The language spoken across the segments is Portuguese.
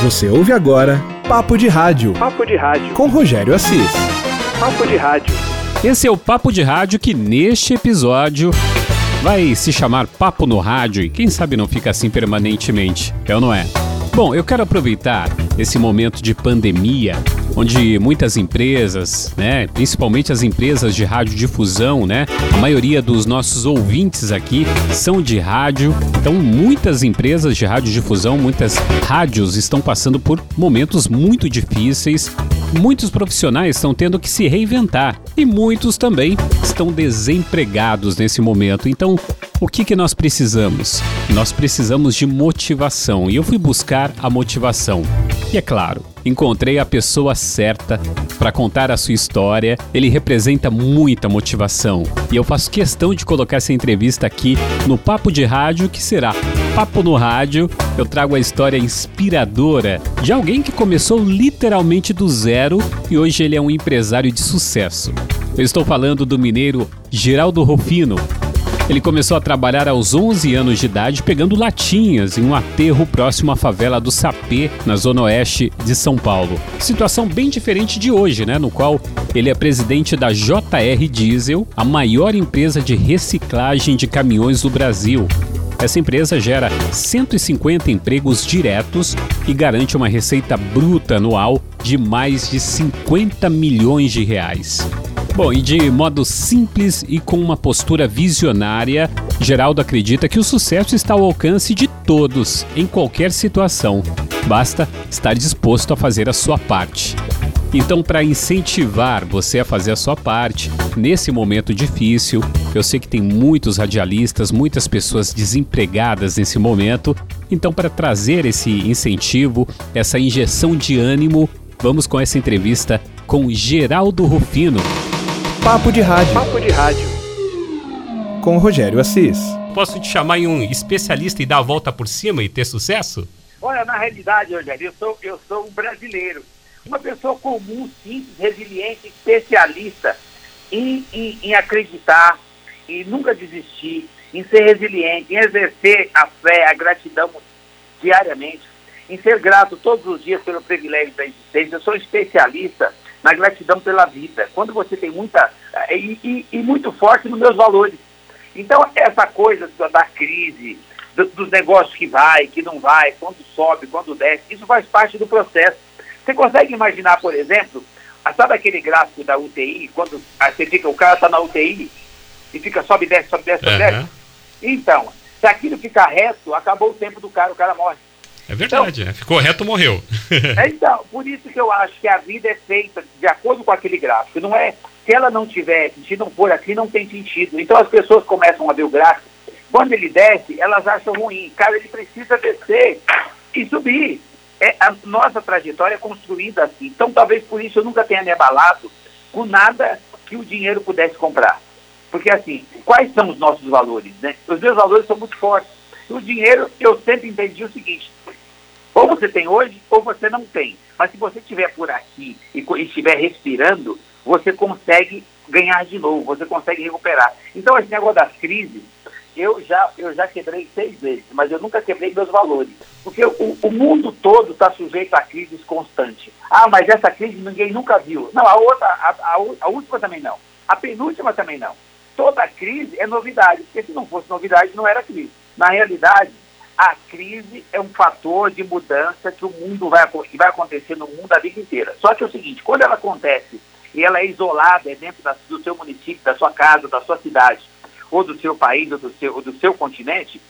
Você ouve agora Papo de Rádio. Papo de Rádio. Com Rogério Assis. Papo de Rádio. Esse é o Papo de Rádio que neste episódio vai se chamar Papo no Rádio e quem sabe não fica assim permanentemente, é ou não é? Bom, eu quero aproveitar esse momento de pandemia, onde muitas empresas, né, principalmente as empresas de radiodifusão, né, a maioria dos nossos ouvintes aqui são de rádio, então muitas empresas de radiodifusão, muitas rádios estão passando por momentos muito difíceis. Muitos profissionais estão tendo que se reinventar e muitos também estão desempregados nesse momento. Então, o que, que nós precisamos? Nós precisamos de motivação e eu fui buscar a motivação. E é claro, encontrei a pessoa certa para contar a sua história. Ele representa muita motivação e eu faço questão de colocar essa entrevista aqui no Papo de Rádio, que será Papo no Rádio. Eu trago a história inspiradora de alguém que começou literalmente do zero e hoje ele é um empresário de sucesso. Eu estou falando do mineiro Geraldo Rufino, ele começou a trabalhar aos 11 anos de idade pegando latinhas em um aterro próximo à favela do Sapê, na zona oeste de São Paulo. Situação bem diferente de hoje, né, no qual ele é presidente da JR Diesel, a maior empresa de reciclagem de caminhões do Brasil. Essa empresa gera 150 empregos diretos e garante uma receita bruta anual de mais de 50 milhões de reais. Bom, e de modo simples e com uma postura visionária, Geraldo acredita que o sucesso está ao alcance de todos, em qualquer situação. Basta estar disposto a fazer a sua parte. Então, para incentivar você a fazer a sua parte nesse momento difícil, eu sei que tem muitos radialistas, muitas pessoas desempregadas nesse momento. Então, para trazer esse incentivo, essa injeção de ânimo, vamos com essa entrevista com Geraldo Rufino, Papo de Rádio. Papo de Rádio. Com Rogério Assis. Posso te chamar em um especialista e dar a volta por cima e ter sucesso? Olha, na realidade, Rogério, eu sou, eu sou um brasileiro. Uma pessoa comum, simples, resiliente, especialista em, em, em acreditar, em nunca desistir, em ser resiliente, em exercer a fé, a gratidão diariamente, em ser grato todos os dias pelo privilégio da existência. Eu sou especialista na gratidão pela vida. Quando você tem muita. E, e, e muito forte nos meus valores. Então, essa coisa da crise, do, dos negócios que vai, que não vai, quando sobe, quando desce, isso faz parte do processo. Você consegue imaginar, por exemplo, sabe aquele gráfico da UTI, quando você fica, o cara está na UTI e fica sobe, desce, sobe, desce, sobe, uhum. desce? Então, se aquilo ficar reto, acabou o tempo do cara, o cara morre. É verdade, então, é. ficou reto, morreu. é, então, por isso que eu acho que a vida é feita de acordo com aquele gráfico. Não é, se ela não tiver, se não for assim, não tem sentido. Então as pessoas começam a ver o gráfico. Quando ele desce, elas acham ruim. Cara, ele precisa descer e subir. É, a nossa trajetória é construída assim. Então talvez por isso eu nunca tenha me abalado com nada que o dinheiro pudesse comprar. Porque assim, quais são os nossos valores? Né? Os meus valores são muito fortes. O dinheiro, eu sempre entendi o seguinte: ou você tem hoje, ou você não tem. Mas se você estiver por aqui e, estiver respirando, você consegue ganhar de novo, você consegue recuperar. Então, esse negócio das crises, eu já, eu já quebrei seis vezes, mas eu nunca quebrei meus valores. Porque o, o mundo todo está sujeito a crises constantes. Ah, mas essa crise ninguém nunca viu. Não, a outra, a, a, a última também não. A penúltima também não. Toda crise é novidade, porque se não fosse novidade, não era crise. Na realidade, a crise é um fator de mudança que o mundo vai, que vai acontecer no mundo a vida inteira. Só que é o seguinte, quando ela acontece e ela é isolada, é dentro da, do seu município, da sua casa, da sua cidade, ou do seu país, ou do seu, ou do seu continente,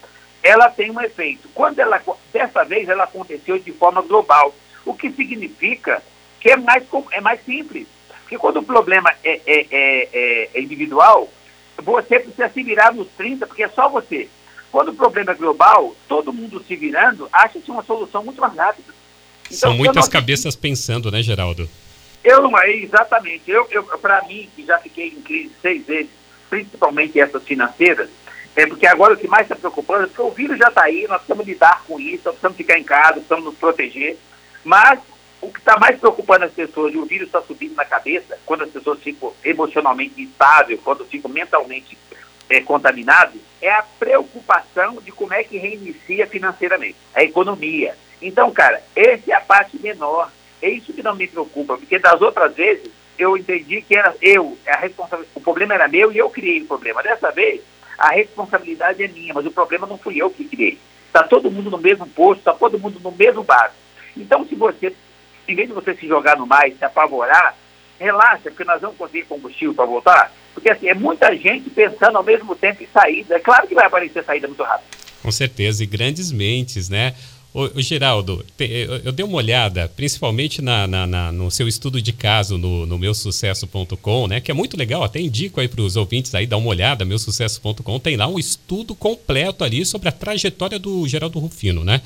ela tem um efeito. Quando ela, dessa vez, ela aconteceu de forma global, o que significa que é mais, é mais simples. Porque quando o problema é, é, é, é individual, você precisa se virar nos 30, porque é só você. Quando o problema é global, todo mundo se virando, acha-se uma solução muito mais rápida. Então, São muitas não... cabeças pensando, né, Geraldo? Eu não é, exatamente. Eu, eu Para mim, que já fiquei em crise seis vezes, principalmente essas financeiras, é porque agora o que mais está preocupando é porque o vírus já está aí, nós precisamos lidar com isso, nós precisamos ficar em casa, precisamos nos proteger. Mas o que está mais preocupando as pessoas, e o vírus está subindo na cabeça, quando as pessoas ficam emocionalmente instáveis, quando ficam mentalmente é, contaminados, é a preocupação de como é que reinicia financeiramente a economia. Então, cara, essa é a parte menor. É isso que não me preocupa, porque das outras vezes eu entendi que era eu, a responsabilidade, o problema era meu e eu criei o problema. Dessa vez, a responsabilidade é minha, mas o problema não fui eu que criei. Está todo mundo no mesmo posto, está todo mundo no mesmo barco. Então, se você, em vez de você se jogar no mar e se apavorar, relaxa, porque nós vamos conseguir combustível para voltar. Porque assim, é muita gente pensando ao mesmo tempo em saída. É claro que vai aparecer saída muito rápido. Com certeza, e grandes mentes, né? Ô, Geraldo, eu, eu, dei uma olhada, principalmente na, na, na, no seu estudo de caso no, no meusucesso.com, né? Que é muito legal, até indico aí para os ouvintes aí dar uma olhada, meusucesso.com, tem lá um estudo completo ali sobre a trajetória do Geraldo Rufino, né?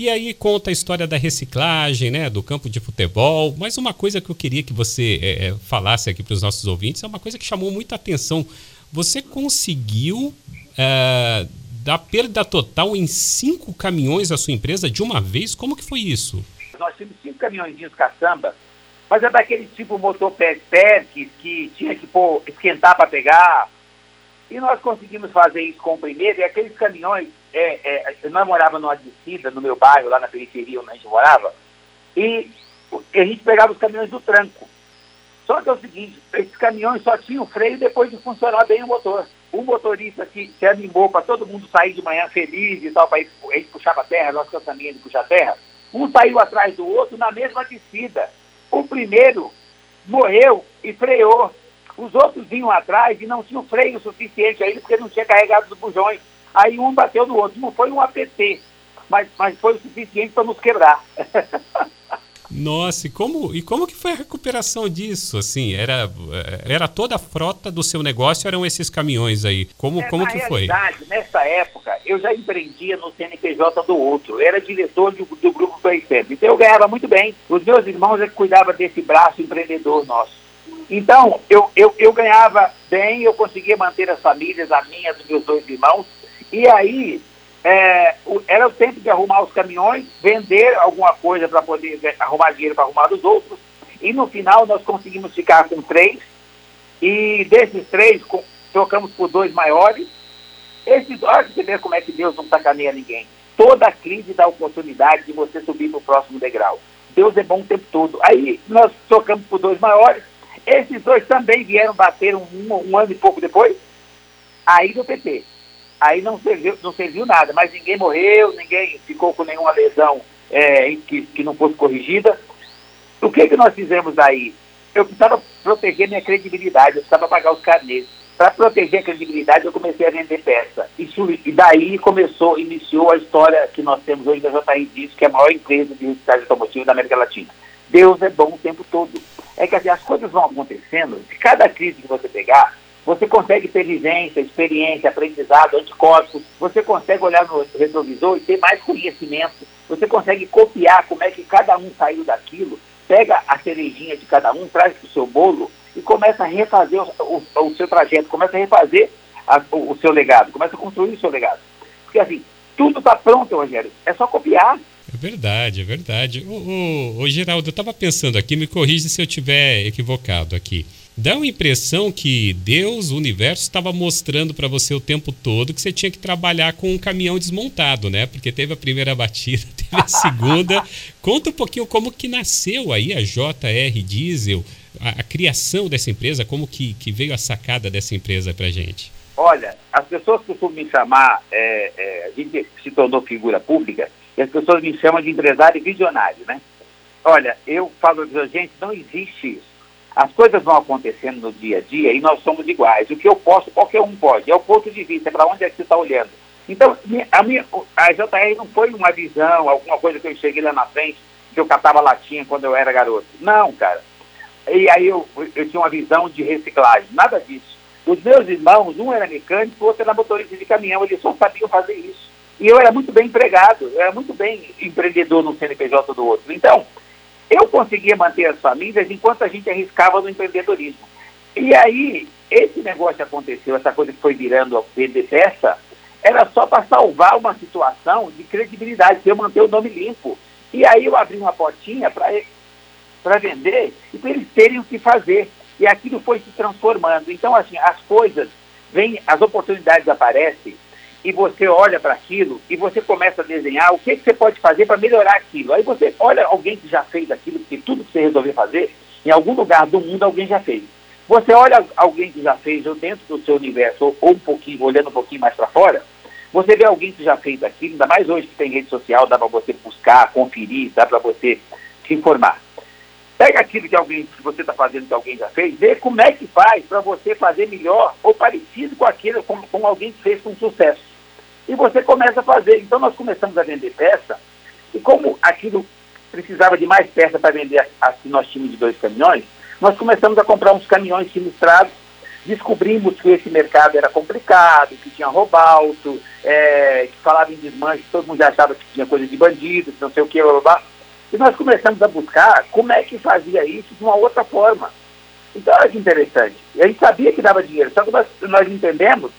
E aí conta a história da reciclagem, né, do campo de futebol. Mas uma coisa que eu queria que você é, é falasse aqui para os nossos ouvintes é uma coisa que chamou muita atenção. Você conseguiu é, dar perda total em cinco caminhões da sua empresa de uma vez? Como que foi isso? Nós tínhamos cinco caminhões caçamba, mas é daquele tipo motor pé que, tinha que pôr, esquentar para pegar. E nós conseguimos fazer isso com o primeiro, e aqueles caminhões é, é, eu morava numa descida no meu bairro, lá na periferia onde a gente morava, e a gente pegava os caminhões do tranco. Só que é o seguinte, esses caminhões só tinham freio depois de funcionar bem o motor. O motorista que se animou para todo mundo sair de manhã feliz e tal, para gente puxar para a terra, nós cansamos de puxar terra, um saiu atrás do outro na mesma descida. O primeiro morreu e freou. Os outros vinham atrás e não tinham freio suficiente ainda porque não tinha carregado os bujões. Aí um bateu no outro. Não foi um APT, mas, mas foi o suficiente para nos quebrar. Nossa, e como, e como que foi a recuperação disso? Assim, era, era toda a frota do seu negócio, eram esses caminhões aí. Como, é, como que foi? Nessa época, eu já empreendia no CNPJ do outro. Eu era diretor do, do grupo PaySemp. Então eu ganhava muito bem. Os meus irmãos é que cuidavam desse braço empreendedor nosso. Então, eu, eu, eu ganhava bem, eu conseguia manter as famílias, a minha, dos meus dois irmãos, e aí, é, era o tempo de arrumar os caminhões, vender alguma coisa para poder arrumar dinheiro para arrumar os outros. E no final nós conseguimos ficar com três. E desses três, com, trocamos por dois maiores. Esses, olha você vê como é que Deus não sacaneia ninguém. Toda crise dá oportunidade de você subir para o próximo degrau. Deus é bom o tempo todo. Aí nós trocamos por dois maiores. Esses dois também vieram bater um, um ano e pouco depois. Aí do PT aí não serviu, não serviu nada, mas ninguém morreu, ninguém ficou com nenhuma lesão é, que, que não fosse corrigida. O que, que nós fizemos aí? Eu precisava proteger minha credibilidade, eu precisava pagar os carnês. Para proteger a credibilidade, eu comecei a vender peça. Isso, e daí começou, iniciou a história que nós temos hoje da JR Disco, que é a maior empresa de reciclagem automotiva da América Latina. Deus é bom o tempo todo. É que assim, as coisas vão acontecendo, se cada crise que você pegar, você consegue ter vivência, experiência, aprendizado, anticorpos, você consegue olhar no retrovisor e ter mais conhecimento, você consegue copiar como é que cada um saiu daquilo, pega a cerejinha de cada um, traz para o seu bolo e começa a refazer o, o, o seu trajeto, começa a refazer a, o, o, seu legado, começa a construir o seu legado. Porque assim, tudo está pronto, Rogério, é só copiar. É verdade, é verdade. O, o Geraldo, eu estava pensando aqui, me corrija se eu estiver equivocado aqui dá uma impressão que Deus, o universo, estava mostrando para você o tempo todo que você tinha que trabalhar com um caminhão desmontado, né? Porque teve a primeira batida, teve a segunda. Conta um pouquinho como que nasceu aí a JR Diesel, a, a criação dessa empresa, como que, que veio a sacada dessa empresa para gente. Olha, as pessoas costumam me chamar, é, é, a gente se tornou figura pública, e as pessoas me chamam de empresário visionário, né? Olha, eu falo, gente, não existe isso as coisas vão acontecendo no dia a dia e nós somos iguais. O que eu posso, qualquer um pode. É o ponto de vista, é para onde é que você está olhando. Então, a, minha, a JR não foi uma visão, alguma coisa que eu cheguei lá na frente, que eu catava latinha quando eu era garoto. Não, cara. E aí eu, eu tinha uma visão de reciclagem. Nada disso. Os meus irmãos, um era mecânico, o outro era motorista de caminhão, eles só sabiam fazer isso. E eu era muito bem empregado, eu era muito bem empreendedor no CNPJ do outro. Então, eu conseguia manter as famílias enquanto a gente arriscava no empreendedorismo. E aí, esse negócio aconteceu, essa coisa que foi virando a vender peça, era só para salvar uma situação de credibilidade, para eu manter o nome limpo. E aí eu abri uma portinha para vender e para eles terem o que fazer. E aquilo foi se transformando. Então, assim, as coisas vêm, as oportunidades aparecem e você olha para aquilo e você começa a desenhar o que, que você pode fazer para melhorar aquilo. Aí você olha alguém que já fez aquilo, porque tudo que você resolver fazer, em algum lugar do mundo alguém já fez. Você olha alguém que já fez, ou dentro do seu universo, ou, ou um pouquinho, olhando um pouquinho mais para fora, você vê alguém que já fez aquilo, ainda mais hoje que tem rede social, dá para você buscar, conferir, dá para você se informar. Pega aquilo que alguém que você está fazendo que alguém já fez, vê como é que faz para você fazer melhor ou parecido com aquilo com, com alguém que fez com sucesso. E você começa a fazer. Então nós começamos a vender peça, e como aquilo precisava de mais peça para vender, assim nós tínhamos de dois caminhões, nós começamos a comprar uns caminhões sinistrados, descobrimos que esse mercado era complicado, que tinha roubalto, é, que falava em desmanche, todo mundo já achava que tinha coisa de bandido, não sei o que, blá, blá, blá. E nós começamos a buscar como é que fazia isso de uma outra forma. Então, olha que interessante. A gente sabia que dava dinheiro, só que nós, nós entendemos,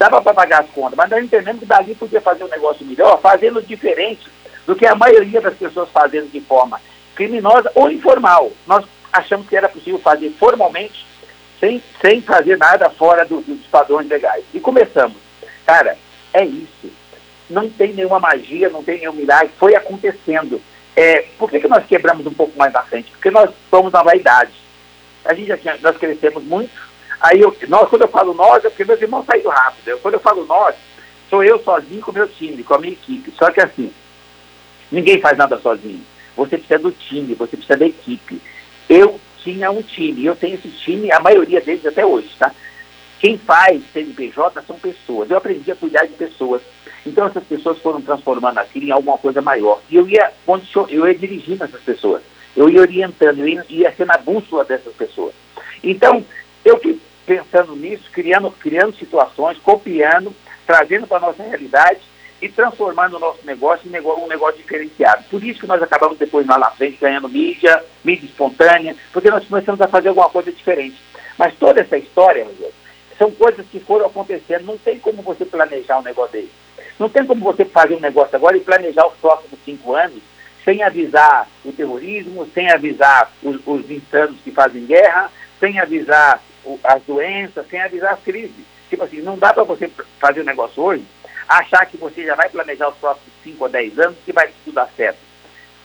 dava para pagar as contas, mas nós entendemos que dali podia fazer um negócio melhor, fazendo diferente do que a maioria das pessoas fazendo de forma criminosa ou informal. Nós achamos que era possível fazer formalmente, sem, sem fazer nada fora do, dos padrões legais. E começamos. Cara, é isso. Não tem nenhuma magia, não tem nenhum milagre, foi acontecendo. É, por que, que nós quebramos um pouco mais na frente? Porque nós fomos na vaidade. A gente já tinha, nós crescemos muito. Aí eu, nós, quando eu falo nós, é porque meus irmãos saíram rápido. Eu, quando eu falo nós, sou eu sozinho com o meu time, com a minha equipe. Só que assim, ninguém faz nada sozinho. Você precisa do time, você precisa da equipe. Eu tinha um time, eu tenho esse time, a maioria deles até hoje, tá? Quem faz CNPJ são pessoas. Eu aprendi a cuidar de pessoas. Então essas pessoas foram transformando aquilo em alguma coisa maior. E eu ia, eu ia dirigindo essas pessoas. Eu ia orientando, eu ia, ia ser na bússola dessas pessoas. Então, eu fui pensando nisso, criando, criando situações, copiando, trazendo para a nossa realidade e transformando o nosso negócio em um negócio diferenciado. Por isso que nós acabamos depois lá na frente ganhando mídia, mídia espontânea, porque nós começamos a fazer alguma coisa diferente. Mas toda essa história, são coisas que foram acontecendo. Não tem como você planejar um negócio desse. Não tem como você fazer um negócio agora e planejar os próximos cinco anos sem avisar o terrorismo, sem avisar os, os insanos que fazem guerra, sem avisar as doenças, sem avisar as crises. Tipo assim, não dá para você fazer um negócio hoje, achar que você já vai planejar os próximos 5 ou 10 anos que vai tudo dar certo.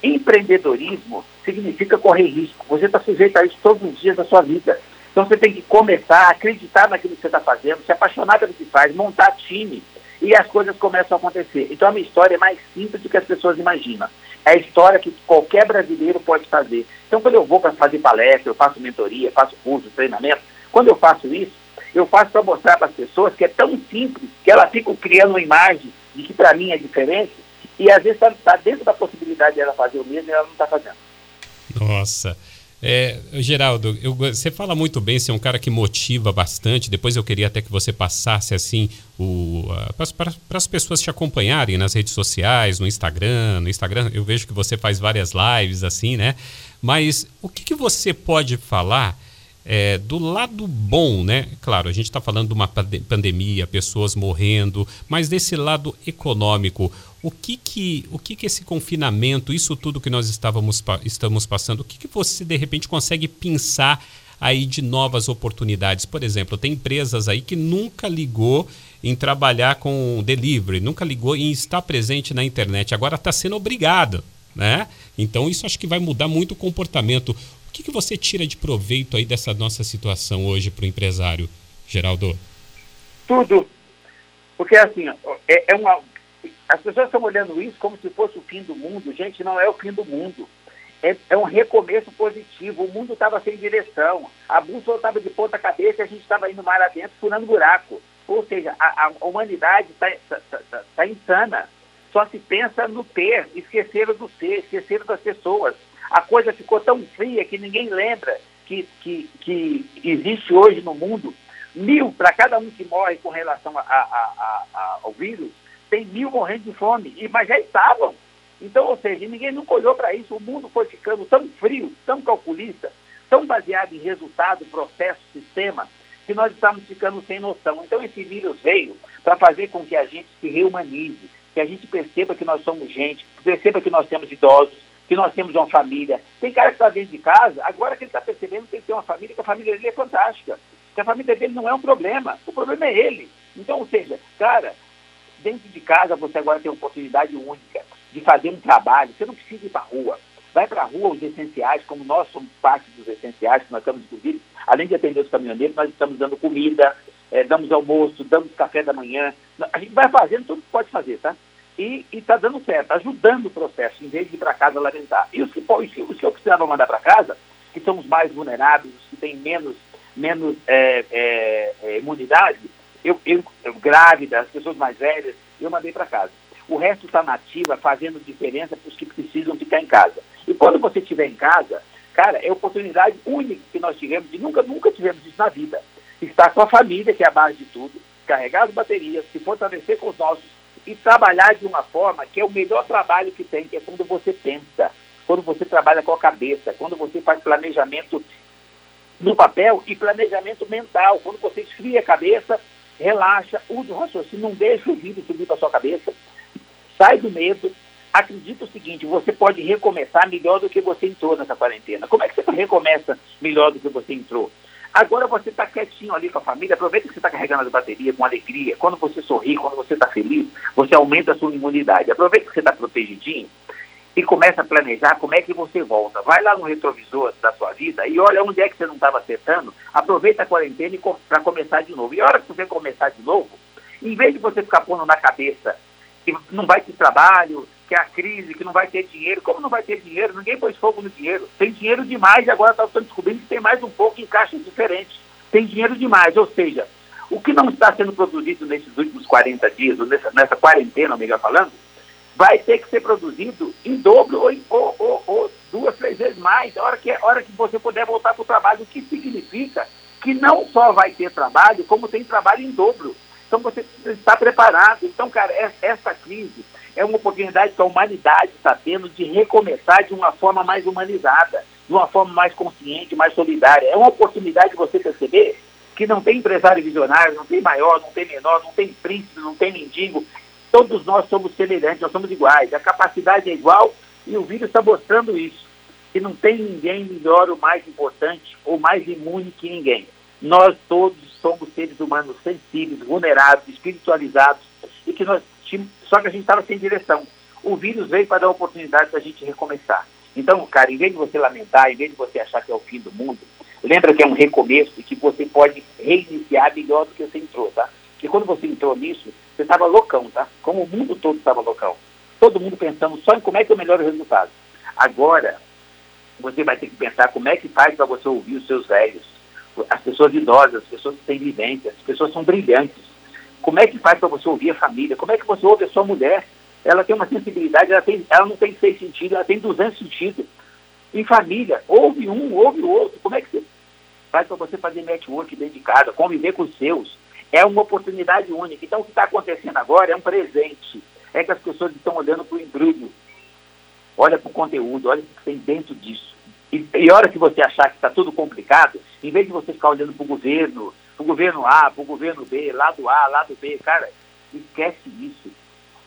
Empreendedorismo significa correr risco. Você está sujeito a isso todos os dias da sua vida. Então você tem que começar a acreditar naquilo que você está fazendo, se apaixonar pelo que faz, montar time e as coisas começam a acontecer. Então a minha história é mais simples do que as pessoas imaginam. É a história que qualquer brasileiro pode fazer. Então quando eu vou para fazer palestra, eu faço mentoria, faço curso, treinamento, quando eu faço isso, eu faço para mostrar para as pessoas que é tão simples que elas ficam criando uma imagem de que para mim é diferente e às vezes está tá dentro da possibilidade dela fazer o mesmo e ela não está fazendo. Nossa. É, Geraldo, eu, você fala muito bem, você é um cara que motiva bastante. Depois eu queria até que você passasse assim para as pessoas te acompanharem nas redes sociais, no Instagram. No Instagram eu vejo que você faz várias lives assim, né? Mas o que, que você pode falar é, do lado bom, né? Claro, a gente está falando de uma pandemia, pessoas morrendo, mas desse lado econômico, o que que, o que que esse confinamento, isso tudo que nós estávamos, estamos passando, o que que você de repente consegue pensar aí de novas oportunidades? Por exemplo, tem empresas aí que nunca ligou em trabalhar com delivery, nunca ligou em estar presente na internet, agora está sendo obrigado, né? Então isso acho que vai mudar muito o comportamento que, que você tira de proveito aí dessa nossa situação hoje para o empresário, Geraldo? Tudo. Porque assim, é, é uma. As pessoas estão olhando isso como se fosse o fim do mundo. Gente, não é o fim do mundo. É, é um recomeço positivo. O mundo estava sem direção. A bússola estava de ponta cabeça e a gente estava indo mar adentro, furando buraco. Ou seja, a, a humanidade está tá, tá, tá, tá insana. Só se pensa no ter, esqueceram do ser, esqueceram das pessoas a coisa ficou tão fria que ninguém lembra que, que, que existe hoje no mundo mil, para cada um que morre com relação a, a, a, ao vírus, tem mil morrendo de fome, e, mas já estavam. Então, ou seja, ninguém nunca olhou para isso, o mundo foi ficando tão frio, tão calculista, tão baseado em resultado, processo, sistema, que nós estamos ficando sem noção. Então, esse vírus veio para fazer com que a gente se reumanize, que a gente perceba que nós somos gente, perceba que nós temos idosos, que nós temos uma família. Tem cara que está dentro de casa, agora que ele está percebendo que ele tem uma família, que a família dele é fantástica. Que a família dele não é um problema, o problema é ele. Então, ou seja, cara, dentro de casa você agora tem uma oportunidade única de fazer um trabalho. Você não precisa ir para a rua. Vai para a rua os essenciais, como nós somos parte dos essenciais, que nós estamos, inclusive, além de atender os caminhoneiros, nós estamos dando comida, é, damos almoço, damos café da manhã. A gente vai fazendo tudo que pode fazer, tá? E está dando certo, ajudando o processo, em vez de ir para casa lamentar. E os que, os que, precisava mandar para casa, que são os mais vulneráveis, os que têm menos, menos é, é, é imunidade, eu, eu, eu, grávida, as pessoas mais velhas, eu mandei para casa. O resto está nativa, fazendo diferença para os que precisam ficar em casa. E quando você estiver em casa, cara, é oportunidade única que nós tivemos, e nunca, nunca tivemos isso na vida. Estar com a família, que é a base de tudo, carregar as baterias, se fortalecer com os nossos e trabalhar de uma forma que é o melhor trabalho que tem, que é quando você pensa, quando você trabalha com a cabeça, quando você faz planejamento no papel e planejamento mental, quando você esfria a cabeça, relaxa, usa o raciocínio, não deixa o vírus subir para sua cabeça, sai do medo, acredita o seguinte, você pode recomeçar melhor do que você entrou nessa quarentena. Como é que você recomeça melhor do que você entrou? Agora você está quietinho ali com a família, aproveita que você está carregando as baterias com alegria. Quando você sorri, quando você está feliz, você aumenta a sua imunidade. Aproveita que você está protegidinho e começa a planejar como é que você volta. Vai lá no retrovisor da sua vida e olha onde é que você não estava acertando. Aproveita a quarentena para começar de novo. E a hora que você começar de novo, em vez de você ficar pondo na cabeça que não vai ter trabalho, que é a crise, que não vai ter dinheiro. Como não vai ter dinheiro? Ninguém pôs fogo no dinheiro. Tem dinheiro demais e agora estão tá descobrindo que tem mais um pouco em caixas diferentes. Tem dinheiro demais, ou seja, o que não está sendo produzido nesses últimos 40 dias, ou nessa, nessa quarentena, amiga falando, vai ter que ser produzido em dobro ou, ou, ou, ou duas, três vezes mais, a hora que, a hora que você puder voltar para o trabalho, o que significa que não só vai ter trabalho, como tem trabalho em dobro. Então você está preparado. Então, cara, essa crise é uma oportunidade que a humanidade está tendo de recomeçar de uma forma mais humanizada, de uma forma mais consciente, mais solidária. É uma oportunidade de você perceber que não tem empresário visionário, não tem maior, não tem menor, não tem príncipe, não tem mendigo. Todos nós somos semelhantes, nós somos iguais. A capacidade é igual e o vírus está mostrando isso. Que não tem ninguém melhor ou mais importante ou mais imune que ninguém. Nós todos somos seres humanos sensíveis, vulneráveis, espiritualizados e que nós só que a gente estava sem direção. O vírus veio para dar a oportunidade da gente recomeçar. Então, cara, em vez de você lamentar, em vez de você achar que é o fim do mundo, lembra que é um recomeço e que você pode reiniciar melhor do que você entrou, tá? Porque quando você entrou nisso, você estava loucão, tá? Como o mundo todo estava loucão. Todo mundo pensando só em como é que melhoro o resultado. Agora, você vai ter que pensar como é que faz para você ouvir os seus velhos, as pessoas idosas, as pessoas que têm vivência, as pessoas são brilhantes. Como é que faz para você ouvir a família? Como é que você ouve a sua mulher? Ela tem uma sensibilidade, ela, tem, ela não tem seis sentidos, ela tem 200 sentidos. Em família, ouve um, ouve o outro. Como é que você faz para você fazer network dentro de casa, conviver com os seus? É uma oportunidade única. Então, o que está acontecendo agora é um presente. É que as pessoas estão olhando para o embrulho. Olha para o conteúdo, olha o que tem dentro disso. E, e a hora que você achar que está tudo complicado, em vez de você ficar olhando para o governo, para o governo A, para o governo B, lado A, lado B, cara, esquece isso.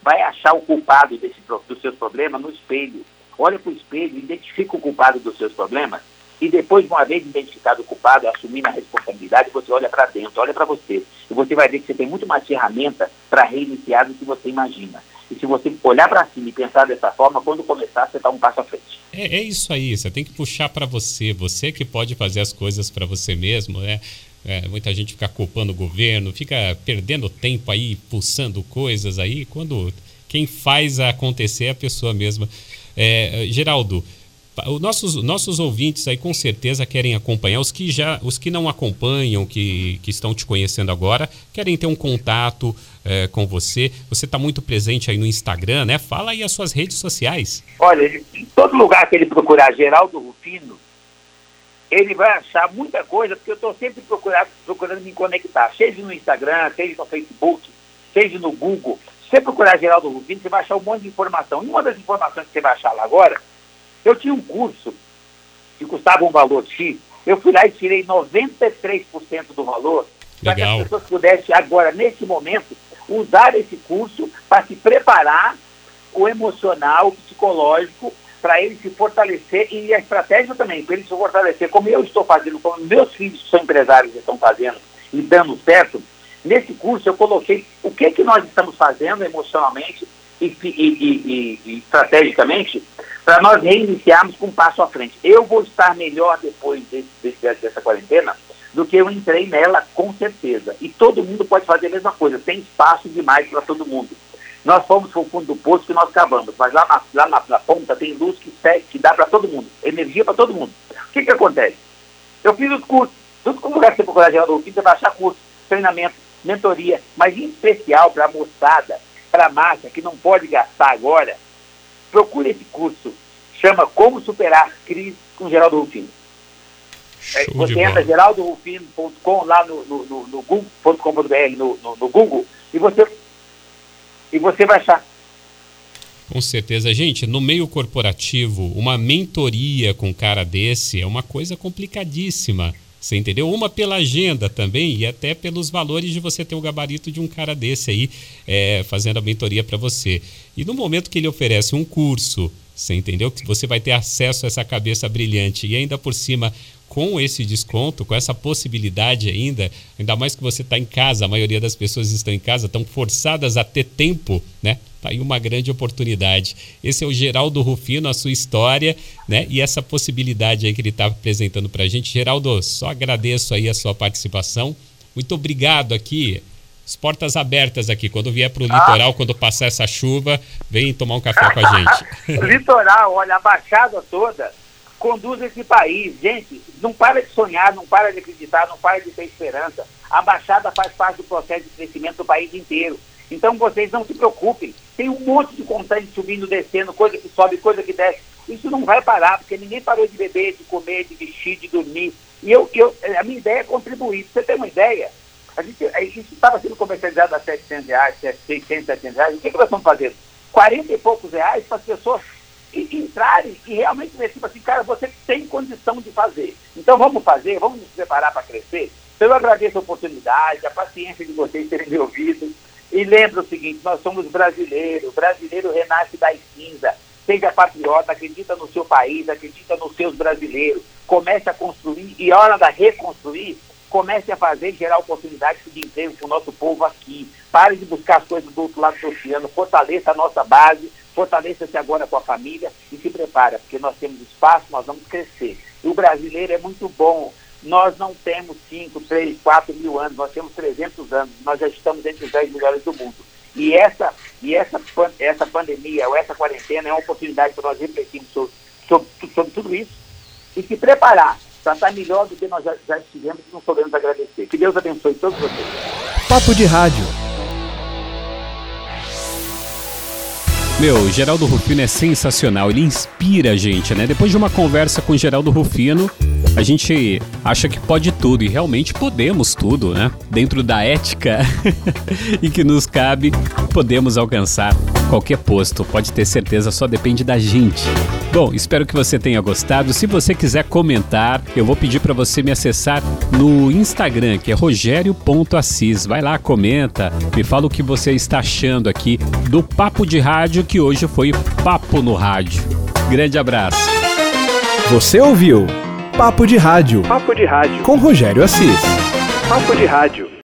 Vai achar o culpado desse, dos seus problemas no espelho. Olha para o espelho, identifica o culpado dos seus problemas e depois, uma vez identificado o culpado, assumindo a responsabilidade, você olha para dentro, olha para você. E você vai ver que você tem muito mais ferramenta para reiniciar do que você imagina. E se você olhar para cima e pensar dessa forma, quando começar, você está um passo à frente. É, é isso aí, você tem que puxar para você. Você que pode fazer as coisas para você mesmo, né? É, muita gente fica culpando o governo, fica perdendo tempo aí, pulsando coisas aí, quando quem faz acontecer é a pessoa mesma. É, Geraldo, os nossos, nossos ouvintes aí com certeza querem acompanhar, os que já, os que não acompanham, que, que estão te conhecendo agora, querem ter um contato é, com você. Você está muito presente aí no Instagram, né? Fala aí as suas redes sociais. Olha, em todo lugar que ele procurar Geraldo Rufino, ele vai achar muita coisa, porque eu estou sempre procurando, procurando me conectar, seja no Instagram, seja no Facebook, seja no Google. Se você procurar Geraldo Rufino, você vai achar um monte de informação. E uma das informações que você vai achar lá agora, eu tinha um curso que custava um valor X, eu fui lá e tirei 93% do valor, para que as pessoas pudessem agora, nesse momento, usar esse curso para se preparar o emocional, o psicológico, para ele se fortalecer e a estratégia também, para ele se fortalecer, como eu estou fazendo, como meus filhos que são empresários estão fazendo e dando certo, Nesse curso eu coloquei o que, que nós estamos fazendo emocionalmente e, e, e, e estrategicamente para nós reiniciarmos com um passo à frente. Eu vou estar melhor depois desse, desse, dessa quarentena do que eu entrei nela, com certeza. E todo mundo pode fazer a mesma coisa, tem espaço demais para todo mundo. Nós fomos para o fundo do poço que nós cavamos, mas lá na, lá na, na ponta tem luz que, que dá para todo mundo, energia para todo mundo. O que, que acontece? Eu fiz os cursos, tudo como lugar que você procurar Geraldo Rufino, você vai achar curso, treinamento, mentoria, mas em especial para a moçada, para a massa que não pode gastar agora, procure esse curso. Chama Como Superar Crise com Geraldo Rufino. É, você entra geraldorufino.com lá no, no, no, no google.com.br no, no, no Google e você, e você vai achar. Com certeza. Gente, no meio corporativo, uma mentoria com cara desse é uma coisa complicadíssima. Você entendeu? Uma pela agenda também e até pelos valores de você ter o gabarito de um cara desse aí é, fazendo a mentoria para você. E no momento que ele oferece um curso, você entendeu? Que você vai ter acesso a essa cabeça brilhante e ainda por cima com esse desconto, com essa possibilidade ainda, ainda mais que você está em casa, a maioria das pessoas estão em casa, estão forçadas a ter tempo, né? Tá aí uma grande oportunidade. Esse é o Geraldo Rufino, a sua história, né? E essa possibilidade aí que ele está apresentando para a gente. Geraldo, só agradeço aí a sua participação. Muito obrigado aqui. As portas abertas aqui. Quando vier para o ah. litoral, quando passar essa chuva, vem tomar um café com a gente. litoral, olha, a baixada toda conduz esse país. Gente, não para de sonhar, não para de acreditar, não para de ter esperança. A Baixada faz parte do processo de crescimento do país inteiro. Então vocês não se preocupem. Tem um monte de constante subindo, descendo, coisa que sobe, coisa que desce. Isso não vai parar, porque ninguém parou de beber, de comer, de vestir, de dormir. E eu, eu, a minha ideia é contribuir. Você tem uma ideia? A gente, isso estava sendo comercializado a 700 reais, 600, 700 reais. O que, que nós estamos fazendo? 40 e poucos reais para as pessoas entrarem e realmente ver, tipo assim, cara, você tem condição de fazer. Então vamos fazer, vamos nos preparar para crescer. Então eu agradeço a oportunidade, a paciência de vocês terem me ouvido. E lembra o seguinte, nós somos brasileiros, brasileiro renasce das cinzas. Seja patriota, acredita no seu país, acredita nos seus brasileiros. Comece a construir e a hora da reconstruir, comece a fazer gerar oportunidades de emprego para o nosso povo aqui. Pare de buscar as coisas do outro lado do oceano, fortaleça a nossa base, fortaleça-se agora com a família e se prepara, porque nós temos espaço, nós vamos crescer. E o brasileiro é muito bom. Nós não temos 5, 3, 4 mil anos, nós temos 300 anos, nós já estamos entre os 10 melhores do mundo. E essa, e essa, essa pandemia ou essa quarentena é uma oportunidade para nós refletirmos sobre, sobre, sobre tudo isso e se preparar para estar melhor do que nós já, já estivemos e não podemos agradecer. Que Deus abençoe todos vocês. Papo de Rádio. Meu, Geraldo Rufino é sensacional, ele inspira a gente, né? Depois de uma conversa com Geraldo Rufino, a gente acha que pode tudo e realmente podemos tudo, né? Dentro da ética e que nos cabe, podemos alcançar qualquer posto. Pode ter certeza, só depende da gente. Bom, espero que você tenha gostado. Se você quiser comentar, eu vou pedir para você me acessar no Instagram, que é rogério.assis. Vai lá, comenta, me fala o que você está achando aqui do Papo de Rádio, que hoje foi Papo no Rádio. Grande abraço. Você ouviu Papo de Rádio. Papo de Rádio. Com Rogério Assis. Papo de Rádio.